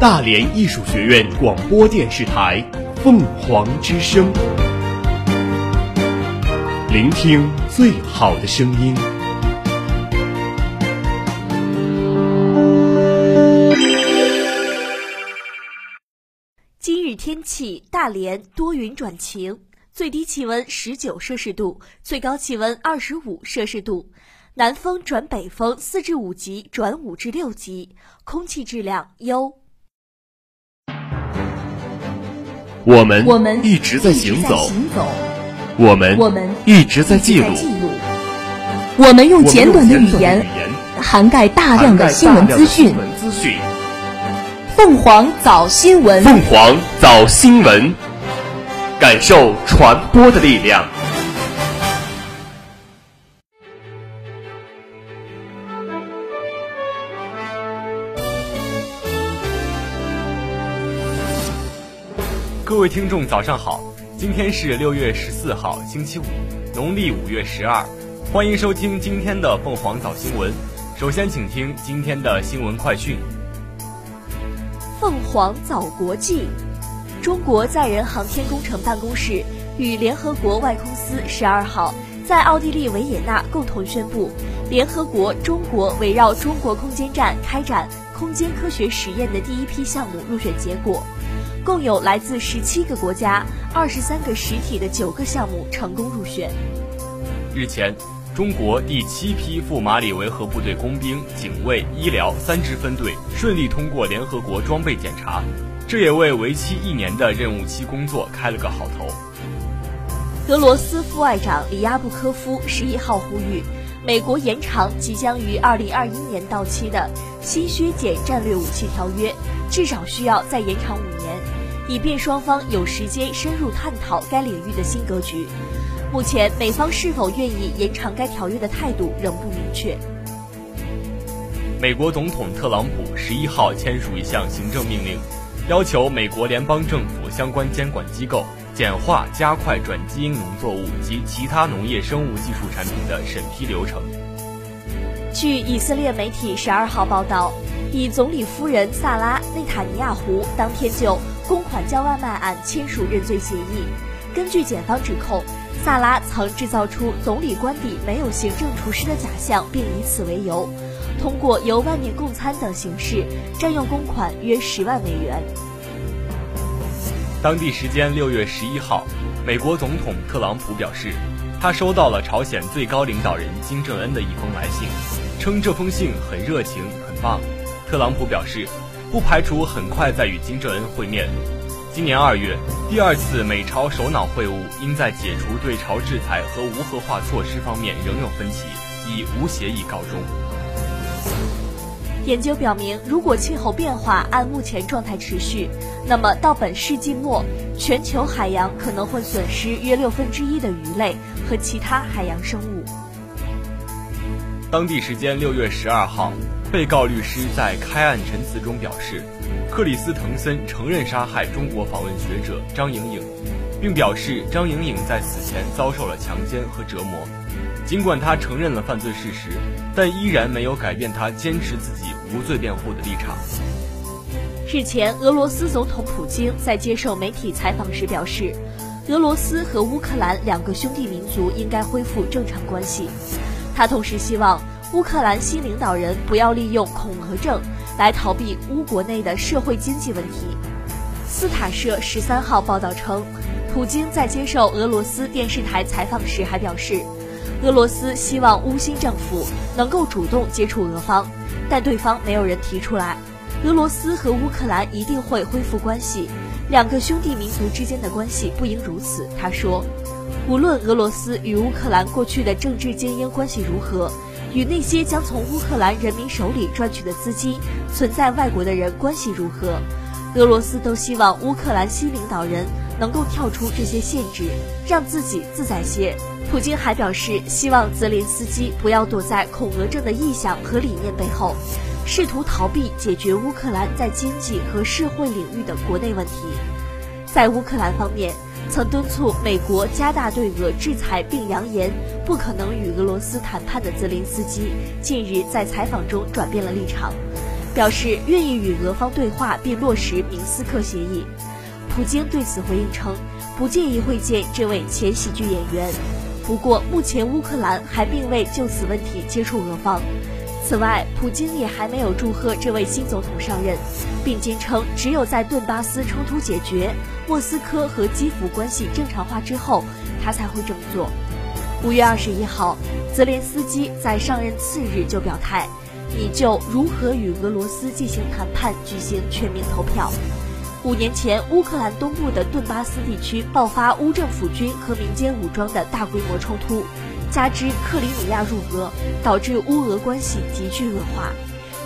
大连艺术学院广播电视台凤凰之声，聆听最好的声音。今日天气：大连多云转晴，最低气温十九摄氏度，最高气温二十五摄氏度。南风转北风四至五级转五至六级，空气质量优。我们我们一直在行走，我们我们一直在记录，我们用简短的语言。涵盖大量的新闻资讯。凤凰早新闻，凤凰早新闻，感受传播的力量。各位听众，早上好！今天是六月十四号，星期五，农历五月十二。欢迎收听今天的凤凰早新闻。首先，请听今天的新闻快讯。凤凰早国际，中国载人航天工程办公室与联合国外空司十二号在奥地利维也纳共同宣布，联合国中国围绕中国空间站开展空间科学实验的第一批项目入选结果，共有来自十七个国家、二十三个实体的九个项目成功入选。日前，中国第七批赴马里维和部队工兵、警卫、医疗三支分队顺利通过联合国装备检查，这也为为期一年的任务期工作开了个好头。俄罗斯副外长里亚布科夫十一号呼吁，美国延长即将于二零二一年到期的新削减战略武器条约，至少需要再延长五年，以便双方有时间深入探讨该领域的新格局。目前，美方是否愿意延长该条约的态度仍不明确。美国总统特朗普十一号签署一项行政命令，要求美国联邦政府相关监管机构简化、加快转基因农作物及其他农业生物技术产品的审批流程。据以色列媒体十二号报道，以总理夫人萨拉内塔尼亚胡当天就公款叫外卖案签署认罪协议。根据检方指控，萨拉曾制造出总理官邸没有行政厨师的假象，并以此为由，通过由外面供餐等形式占用公款约十万美元。当地时间六月十一号，美国总统特朗普表示，他收到了朝鲜最高领导人金正恩的一封来信，称这封信很热情、很棒。特朗普表示，不排除很快再与金正恩会面。今年二月，第二次美朝首脑会晤因在解除对朝制裁和无核化措施方面仍有分歧，以无协议告终。研究表明，如果气候变化按目前状态持续，那么到本世纪末，全球海洋可能会损失约六分之一的鱼类和其他海洋生物。当地时间六月十二号，被告律师在开案陈词中表示，克里斯滕森承认杀害中国访问学者张莹莹，并表示张莹莹在死前遭受了强奸和折磨。尽管他承认了犯罪事实，但依然没有改变他坚持自己无罪辩护的立场。日前，俄罗斯总统普京在接受媒体采访时表示，俄罗斯和乌克兰两个兄弟民族应该恢复正常关系。他同时希望乌克兰新领导人不要利用恐俄症来逃避乌国内的社会经济问题。斯塔社十三号报道称，普京在接受俄罗斯电视台采访时还表示，俄罗斯希望乌新政府能够主动接触俄方，但对方没有人提出来。俄罗斯和乌克兰一定会恢复关系，两个兄弟民族之间的关系不应如此。他说，无论俄罗斯与乌克兰过去的政治精英关系如何，与那些将从乌克兰人民手里赚取的资金存在外国的人关系如何，俄罗斯都希望乌克兰新领导人能够跳出这些限制，让自己自在些。普京还表示，希望泽连斯基不要躲在恐俄症的意向和理念背后。试图逃避解决乌克兰在经济和社会领域的国内问题。在乌克兰方面，曾敦促美国加大对俄制裁，并扬言不可能与俄罗斯谈判的泽连斯基，近日在采访中转变了立场。表示愿意与俄方对话并落实明斯克协议。普京对此回应称，不介意会见这位前喜剧演员。不过，目前乌克兰还并未就此问题接触俄方。此外，普京也还没有祝贺这位新总统上任，并坚称只有在顿巴斯冲突解决、莫斯科和基辅关系正常化之后，他才会这么做。五月二十一号，泽连斯基在上任次日就表态，拟就如何与俄罗斯进行谈判举行全民投票。五年前，乌克兰东部的顿巴斯地区爆发乌政府军和民间武装的大规模冲突，加之克里米亚入俄，导致乌俄关系急剧恶化。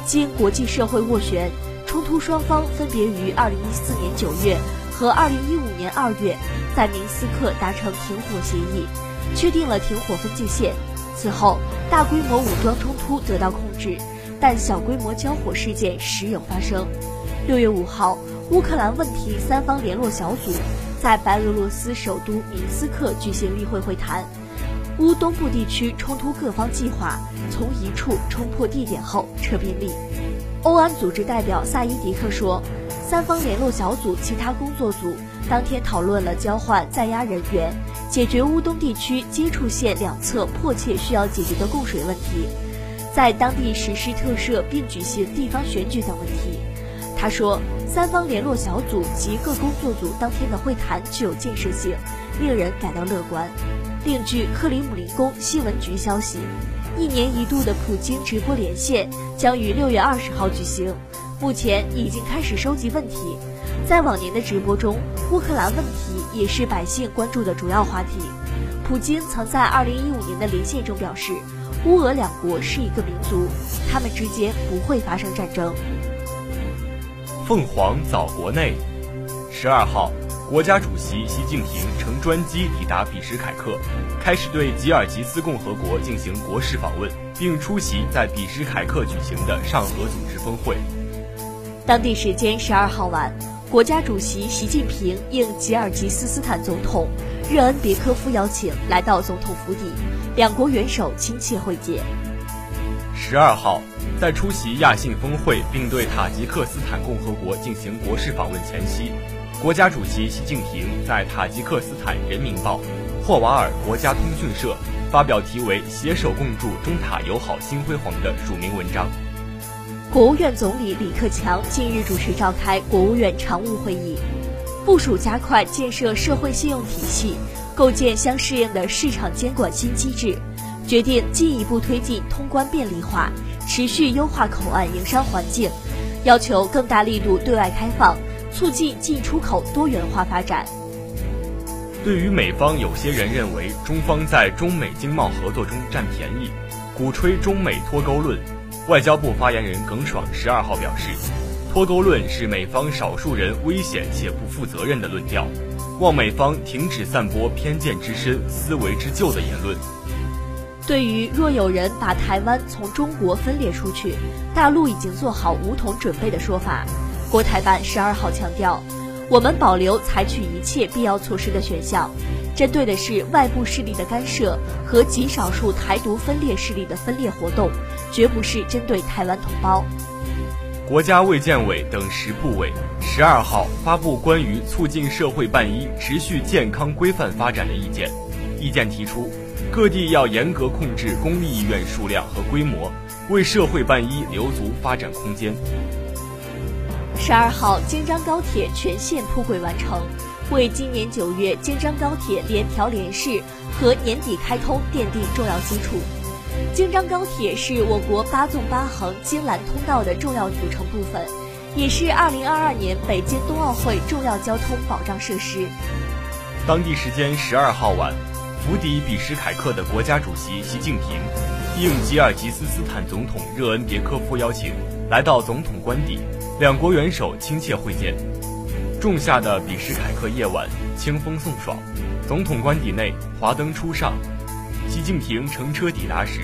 经国际社会斡旋，冲突双方分别于二零一四年九月和二零一五年二月在明斯克达成停火协议，确定了停火分界线。此后，大规模武装冲突得到控制，但小规模交火事件时有发生。六月五号。乌克兰问题三方联络小组在白俄罗斯首都明斯克举行例会会谈。乌东部地区冲突各方计划从一处冲破地点后撤兵力。欧安组织代表萨伊迪克说，三方联络小组其他工作组当天讨论了交换在押人员、解决乌东地区接触线两侧迫切需要解决的供水问题、在当地实施特赦并举行地方选举等问题。他说。三方联络小组及各工作组当天的会谈具有建设性，令人感到乐观。另据克里姆林宫新闻局消息，一年一度的普京直播连线将于六月二十号举行，目前已经开始收集问题。在往年的直播中，乌克兰问题也是百姓关注的主要话题。普京曾在二零一五年的连线中表示，乌俄两国是一个民族，他们之间不会发生战争。凤凰早国内，十二号，国家主席习近平乘专机抵达比什凯克，开始对吉尔吉斯共和国进行国事访问，并出席在比什凯克举行的上合组织峰会。当地时间十二号晚，国家主席习近平应吉尔吉斯斯坦总统热恩别科夫邀请，来到总统府邸，两国元首亲切会见。十二号。在出席亚信峰会并对塔吉克斯坦共和国进行国事访问前夕，国家主席习近平在塔吉克斯坦人民报、霍瓦尔国家通讯社发表题为“携手共筑中塔友好新辉煌”的署名文章。国务院总理李克强近日主持召开国务院常务会议，部署加快建设社会信用体系，构建相适应的市场监管新机制，决定进一步推进通关便利化。持续优化口岸营商环境，要求更大力度对外开放，促进进出口多元化发展。对于美方有些人认为中方在中美经贸合作中占便宜，鼓吹中美脱钩论，外交部发言人耿爽十二号表示，脱钩论是美方少数人危险且不负责任的论调，望美方停止散播偏见之深、思维之旧的言论。对于若有人把台湾从中国分裂出去，大陆已经做好武统准备的说法，国台办十二号强调，我们保留采取一切必要措施的选项，针对的是外部势力的干涉和极少数台独分裂势力的分裂活动，绝不是针对台湾同胞。国家卫健委等十部委十二号发布关于促进社会办医持续健康规范发展的意见，意见提出。各地要严格控制公立医院数量和规模，为社会办医留足发展空间。十二号，京张高铁全线铺轨完成，为今年九月京张高铁联调联试和年底开通奠定重要基础。京张高铁是我国八纵八横京兰通道的重要组成部分，也是二零二二年北京冬奥会重要交通保障设施。当地时间十二号晚。府邸比什凯克的国家主席习近平，应吉尔吉斯斯坦总统热恩别科夫邀请，来到总统官邸，两国元首亲切会见。仲夏的比什凯克夜晚，清风送爽，总统官邸内华灯初上。习近平乘车抵达时，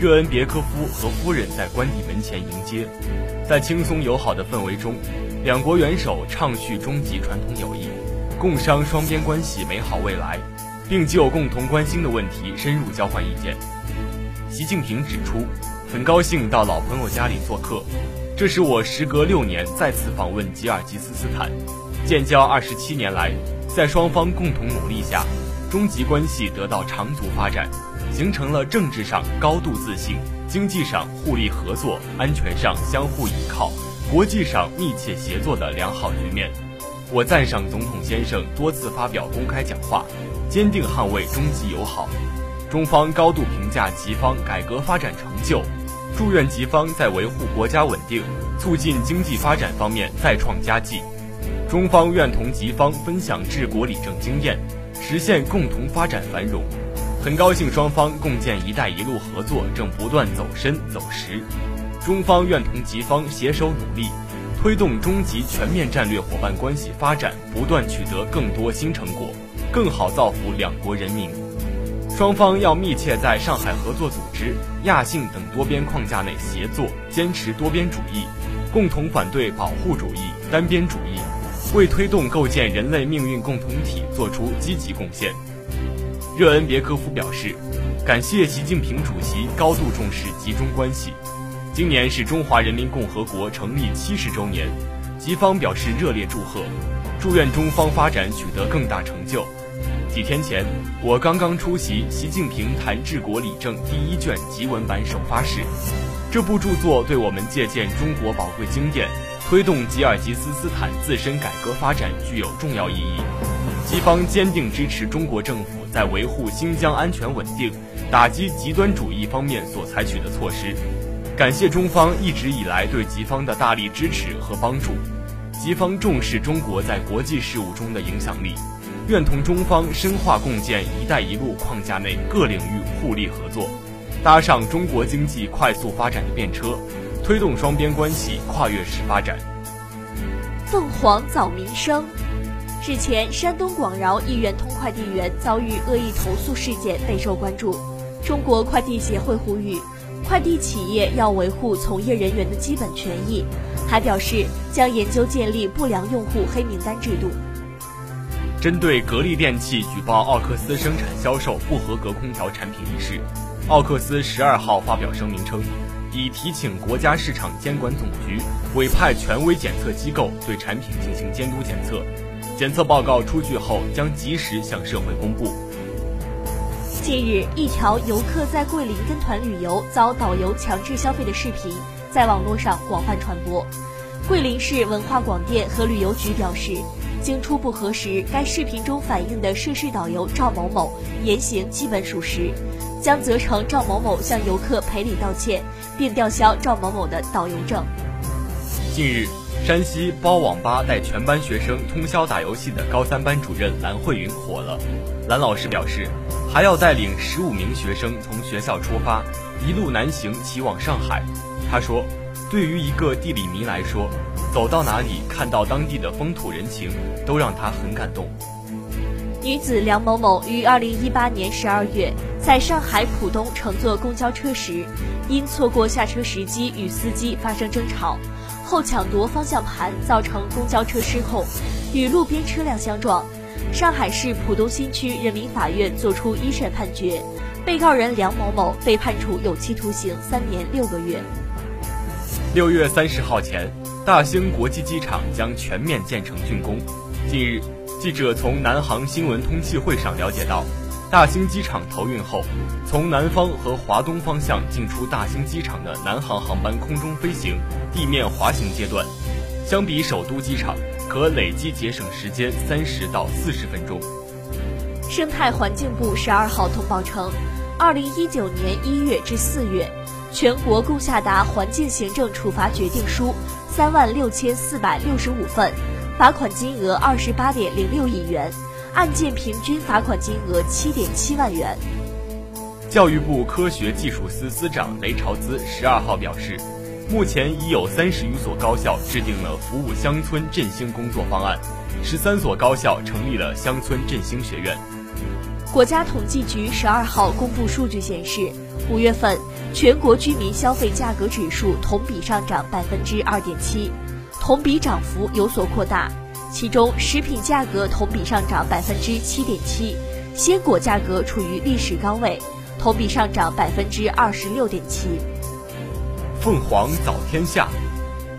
热恩别科夫和夫人在官邸门前迎接，在轻松友好的氛围中，两国元首畅叙中吉传统友谊，共商双边关系美好未来。并就共同关心的问题深入交换意见。习近平指出，很高兴到老朋友家里做客，这是我时隔六年再次访问吉尔吉斯斯坦。建交二十七年来，在双方共同努力下，中吉关系得到长足发展，形成了政治上高度自信、经济上互利合作、安全上相互依靠、国际上密切协作的良好局面。我赞赏总统先生多次发表公开讲话，坚定捍卫中吉友好。中方高度评价吉方改革发展成就，祝愿吉方在维护国家稳定、促进经济发展方面再创佳绩。中方愿同吉方分享治国理政经验，实现共同发展繁荣。很高兴双方共建“一带一路”合作正不断走深走实。中方愿同吉方携手努力。推动中吉全面战略伙伴关系发展不断取得更多新成果，更好造福两国人民。双方要密切在上海合作组织、亚信等多边框架内协作，坚持多边主义，共同反对保护主义、单边主义，为推动构建人类命运共同体作出积极贡献。热恩别科夫表示，感谢习近平主席高度重视吉中关系。今年是中华人民共和国成立七十周年，吉方表示热烈祝贺，祝愿中方发展取得更大成就。几天前，我刚刚出席习近平谈治国理政第一卷集文版首发式，这部著作对我们借鉴中国宝贵经验，推动吉尔吉斯斯坦自身改革发展具有重要意义。吉方坚定支持中国政府在维护新疆安全稳定、打击极端主义方面所采取的措施。感谢中方一直以来对吉方的大力支持和帮助，吉方重视中国在国际事务中的影响力，愿同中方深化共建“一带一路”框架内各领域互利合作，搭上中国经济快速发展的便车，推动双边关系跨越式发展。凤凰早民生，日前，山东广饶一圆通快递员遭遇恶意投诉事件备受关注，中国快递协会呼吁。快递企业要维护从业人员的基本权益，还表示将研究建立不良用户黑名单制度。针对格力电器举报奥克斯生产销售不合格空调产品一事，奥克斯十二号发表声明称，已提请国家市场监管总局委派权威检测机构对产品进行监督检测，检测报告出具后将及时向社会公布。近日，一条游客在桂林跟团旅游遭导游强制消费的视频在网络上广泛传播。桂林市文化广电和旅游局表示，经初步核实，该视频中反映的涉事导游赵某某言行基本属实，将责成赵某某向游客赔礼道歉，并吊销赵某某的导游证。近日，山西包网吧带全班学生通宵打游戏的高三班主任蓝慧云火了。蓝老师表示。还要带领十五名学生从学校出发，一路南行骑往上海。他说：“对于一个地理迷来说，走到哪里看到当地的风土人情，都让他很感动。”女子梁某某于二零一八年十二月在上海浦东乘坐公交车时，因错过下车时机与司机发生争吵，后抢夺方向盘，造成公交车失控，与路边车辆相撞。上海市浦东新区人民法院作出一审判决，被告人梁某某被判处有期徒刑三年六个月。六月三十号前，大兴国际机场将全面建成竣工。近日，记者从南航新闻通气会上了解到，大兴机场投运后，从南方和华东方向进出大兴机场的南航航班空中飞行、地面滑行阶段，相比首都机场。可累计节省时间三十到四十分钟。生态环境部十二号通报称，二零一九年一月至四月，全国共下达环境行政处罚决定书三万六千四百六十五份，罚款金额二十八点零六亿元，案件平均罚款金额七点七万元。教育部科学技术司司长雷朝滋十二号表示。目前已有三十余所高校制定了服务乡村振兴工作方案，十三所高校成立了乡村振兴学院。国家统计局十二号公布数据显示，五月份全国居民消费价格指数同比上涨百分之二点七，同比涨幅有所扩大。其中，食品价格同比上涨百分之七点七，鲜果价格处于历史高位，同比上涨百分之二十六点七。凤凰早天下，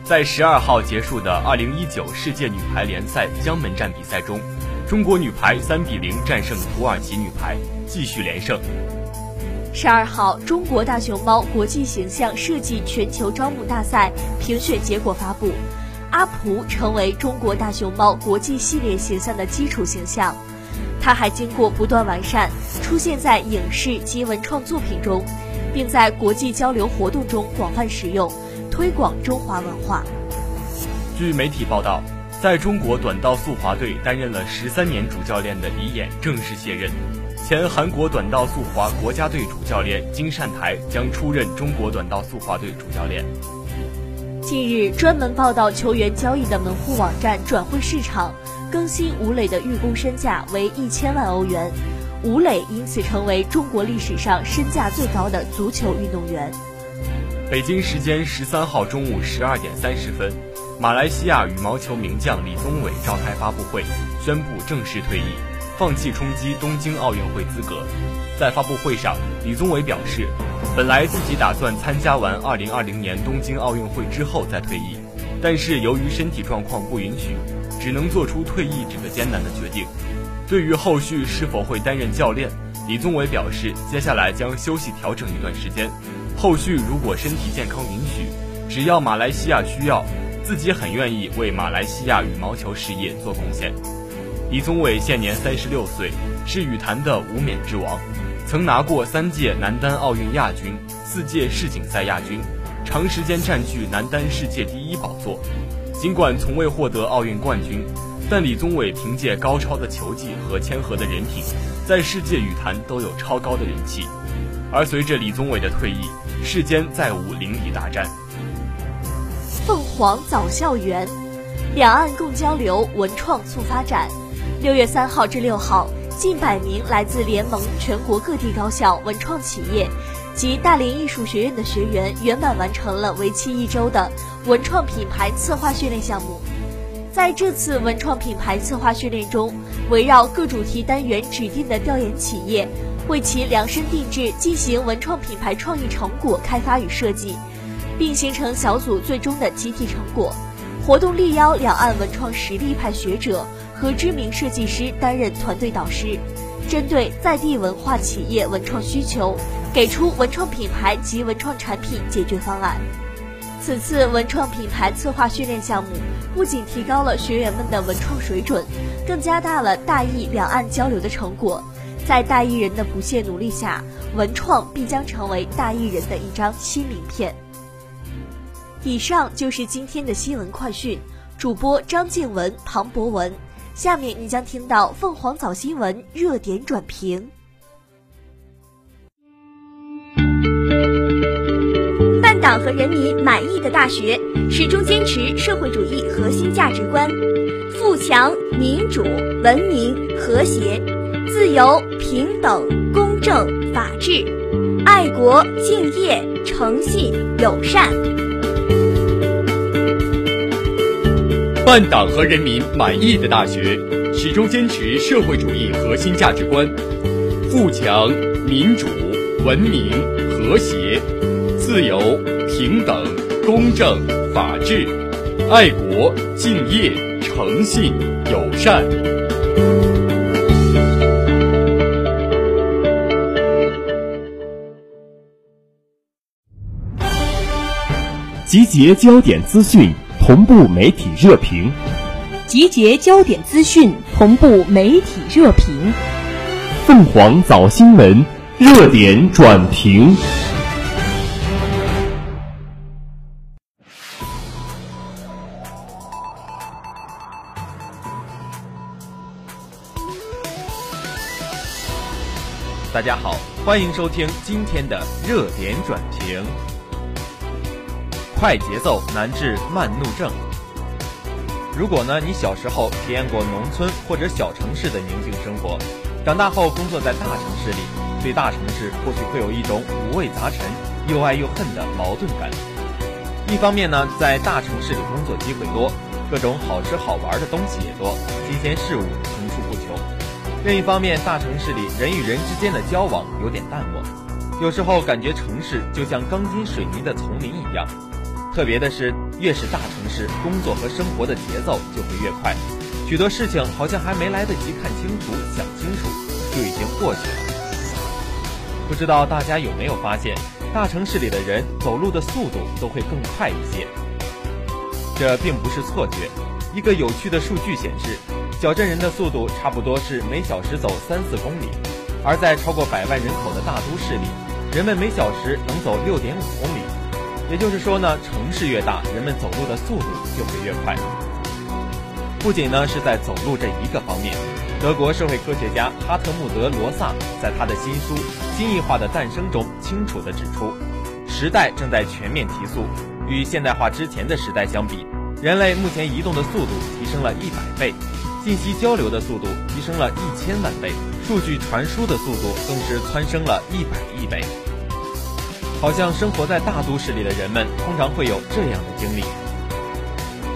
在十二号结束的二零一九世界女排联赛江门站比赛中，中国女排三比零战胜土耳其女排，继续连胜。十二号，中国大熊猫国际形象设计全球招募大赛评选结果发布，阿蒲成为中国大熊猫国际系列形象的基础形象。它还经过不断完善，出现在影视及文创作品中，并在国际交流活动中广泛使用，推广中华文化。据媒体报道，在中国短道速滑队担任了十三年主教练的李岩正式卸任，前韩国短道速滑国家队主教练金善台将出任中国短道速滑队主教练。近日，专门报道球员交易的门户网站转会市场。更新吴磊的预估身价为一千万欧元，吴磊因此成为中国历史上身价最高的足球运动员。北京时间十三号中午十二点三十分，马来西亚羽毛球名将李宗伟召开发布会，宣布正式退役，放弃冲击东京奥运会资格。在发布会上，李宗伟表示，本来自己打算参加完二零二零年东京奥运会之后再退役，但是由于身体状况不允许。只能做出退役这个艰难的决定。对于后续是否会担任教练，李宗伟表示，接下来将休息调整一段时间。后续如果身体健康允许，只要马来西亚需要，自己很愿意为马来西亚羽毛球事业做贡献。李宗伟现年三十六岁，是羽坛的无冕之王，曾拿过三届男单奥运亚军、四届世锦赛亚军，长时间占据男单世界第一宝座。尽管从未获得奥运冠军，但李宗伟凭借高超的球技和谦和的人品，在世界羽坛都有超高的人气。而随着李宗伟的退役，世间再无林里大战。凤凰早校园，两岸共交流，文创促发展。六月三号至六号，近百名来自联盟全国各地高校、文创企业。及大连艺术学院的学员圆满完成了为期一周的文创品牌策划训练项目。在这次文创品牌策划训练中，围绕各主题单元指定的调研企业，为其量身定制进行文创品牌创意成果开发与设计，并形成小组最终的集体成果。活动力邀两岸文创实力派学者和知名设计师担任团队导师，针对在地文化企业文创需求。给出文创品牌及文创产品解决方案。此次文创品牌策划训练项目不仅提高了学员们的文创水准，更加大了大艺两岸交流的成果。在大艺人的不懈努力下，文创必将成为大艺人的一张新名片。以上就是今天的新闻快讯，主播张静文、庞博文。下面你将听到凤凰早新闻热点转评。办党和人民满意的大学，始终坚持社会主义核心价值观：富强、民主、文明、和谐、自由、平等、公正、法治、爱国、敬业、诚信、友善。办党和人民满意的大学，始终坚持社会主义核心价值观：富强、民主、文明、和谐。自由、平等、公正、法治、爱国、敬业、诚信、友善。集结焦点资讯，同步媒体热评。集结焦点资讯，同步媒体热评。凤凰早新闻热点转评。大家好，欢迎收听今天的热点转评。快节奏难治慢怒症。如果呢，你小时候体验过农村或者小城市的宁静生活，长大后工作在大城市里，对大城市或许会有一种五味杂陈、又爱又恨的矛盾感。一方面呢，在大城市里工作机会多，各种好吃好玩的东西也多，新鲜事物层出不穷。另一方面，大城市里人与人之间的交往有点淡漠，有时候感觉城市就像钢筋水泥的丛林一样，特别的是，越是大城市，工作和生活的节奏就会越快，许多事情好像还没来得及看清楚、想清楚，就已经过去了。不知道大家有没有发现，大城市里的人走路的速度都会更快一些。这并不是错觉。一个有趣的数据显示，小镇人的速度差不多是每小时走三四公里，而在超过百万人口的大都市里，人们每小时能走六点五公里。也就是说呢，城市越大，人们走路的速度就会越快。不仅呢是在走路这一个方面，德国社会科学家哈特穆德·罗萨在他的新书《新异化的诞生》中清楚地指出，时代正在全面提速。与现代化之前的时代相比，人类目前移动的速度提升了一百倍，信息交流的速度提升了一千万倍，数据传输的速度更是蹿升了一百亿倍。好像生活在大都市里的人们通常会有这样的经历：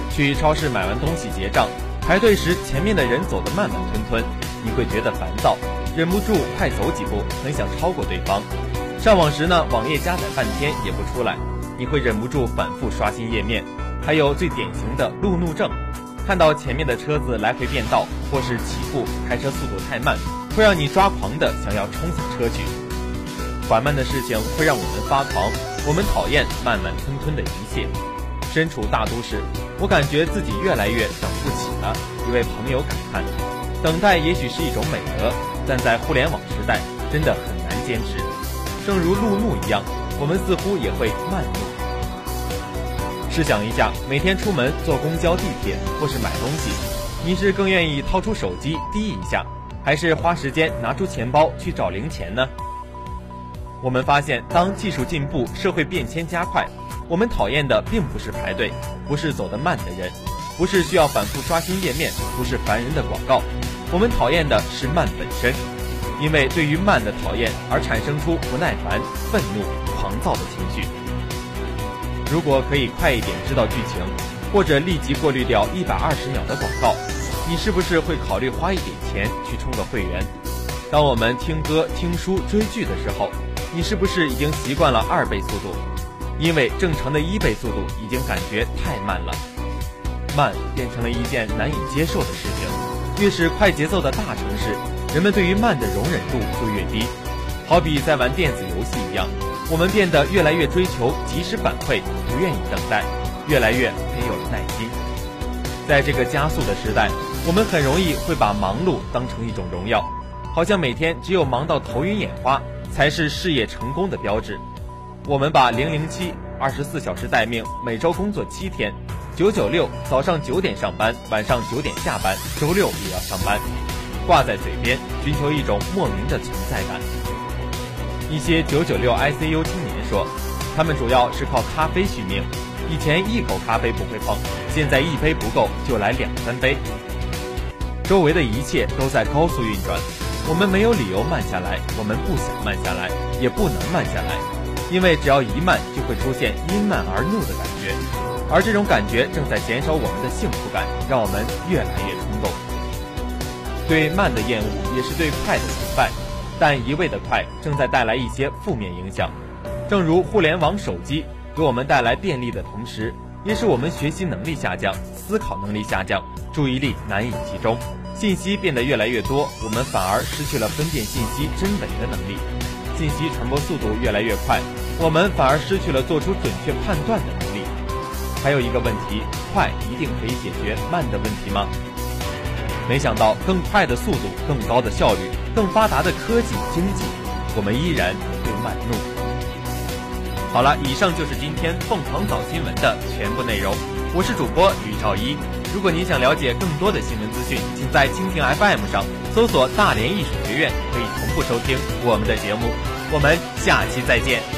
去超市买完东西结账，排队时前面的人走得慢慢吞吞，你会觉得烦躁，忍不住快走几步，很想超过对方。上网时呢，网页加载半天也不出来。你会忍不住反复刷新页面，还有最典型的路怒症，看到前面的车子来回变道或是起步开车速度太慢，会让你抓狂的想要冲下车去。缓慢的事情会让我们发狂，我们讨厌慢慢吞吞的一切。身处大都市，我感觉自己越来越等不起了。一位朋友感叹：“等待也许是一种美德，但在互联网时代，真的很难坚持。”正如路怒一样。我们似乎也会慢怒。试想一下，每天出门坐公交、地铁或是买东西，你是更愿意掏出手机滴一下，还是花时间拿出钱包去找零钱呢？我们发现，当技术进步、社会变迁加快，我们讨厌的并不是排队，不是走得慢的人，不是需要反复刷新页面，不是烦人的广告，我们讨厌的是慢本身。因为对于慢的讨厌而产生出不耐烦、愤怒、狂躁的情绪。如果可以快一点知道剧情，或者立即过滤掉一百二十秒的广告，你是不是会考虑花一点钱去充个会员？当我们听歌、听书、追剧的时候，你是不是已经习惯了二倍速度？因为正常的一倍速度已经感觉太慢了，慢变成了一件难以接受的事情。越是快节奏的大城市。人们对于慢的容忍度就越低，好比在玩电子游戏一样，我们变得越来越追求及时反馈，不愿意等待，越来越没有了耐心。在这个加速的时代，我们很容易会把忙碌当成一种荣耀，好像每天只有忙到头晕眼花才是事业成功的标志。我们把零零七二十四小时待命，每周工作七天，九九六，早上九点上班，晚上九点下班，周六也要上班。挂在嘴边，寻求一种莫名的存在感。一些九九六 ICU 青年说，他们主要是靠咖啡续命。以前一口咖啡不会碰，现在一杯不够就来两三杯。周围的一切都在高速运转，我们没有理由慢下来，我们不想慢下来，也不能慢下来，因为只要一慢，就会出现因慢而怒的感觉，而这种感觉正在减少我们的幸福感，让我们越来越冲动。对慢的厌恶也是对快的崇拜，但一味的快正在带来一些负面影响。正如互联网手机给我们带来便利的同时，也使我们学习能力下降、思考能力下降、注意力难以集中。信息变得越来越多，我们反而失去了分辨信息真伪的能力。信息传播速度越来越快，我们反而失去了做出准确判断的能力。还有一个问题：快一定可以解决慢的问题吗？没想到，更快的速度、更高的效率、更发达的科技经济，我们依然会慢怒。好了，以上就是今天凤凰早新闻的全部内容。我是主播吕兆一。如果您想了解更多的新闻资讯，请在蜻蜓 FM 上搜索“大连艺术学院”，可以同步收听我们的节目。我们下期再见。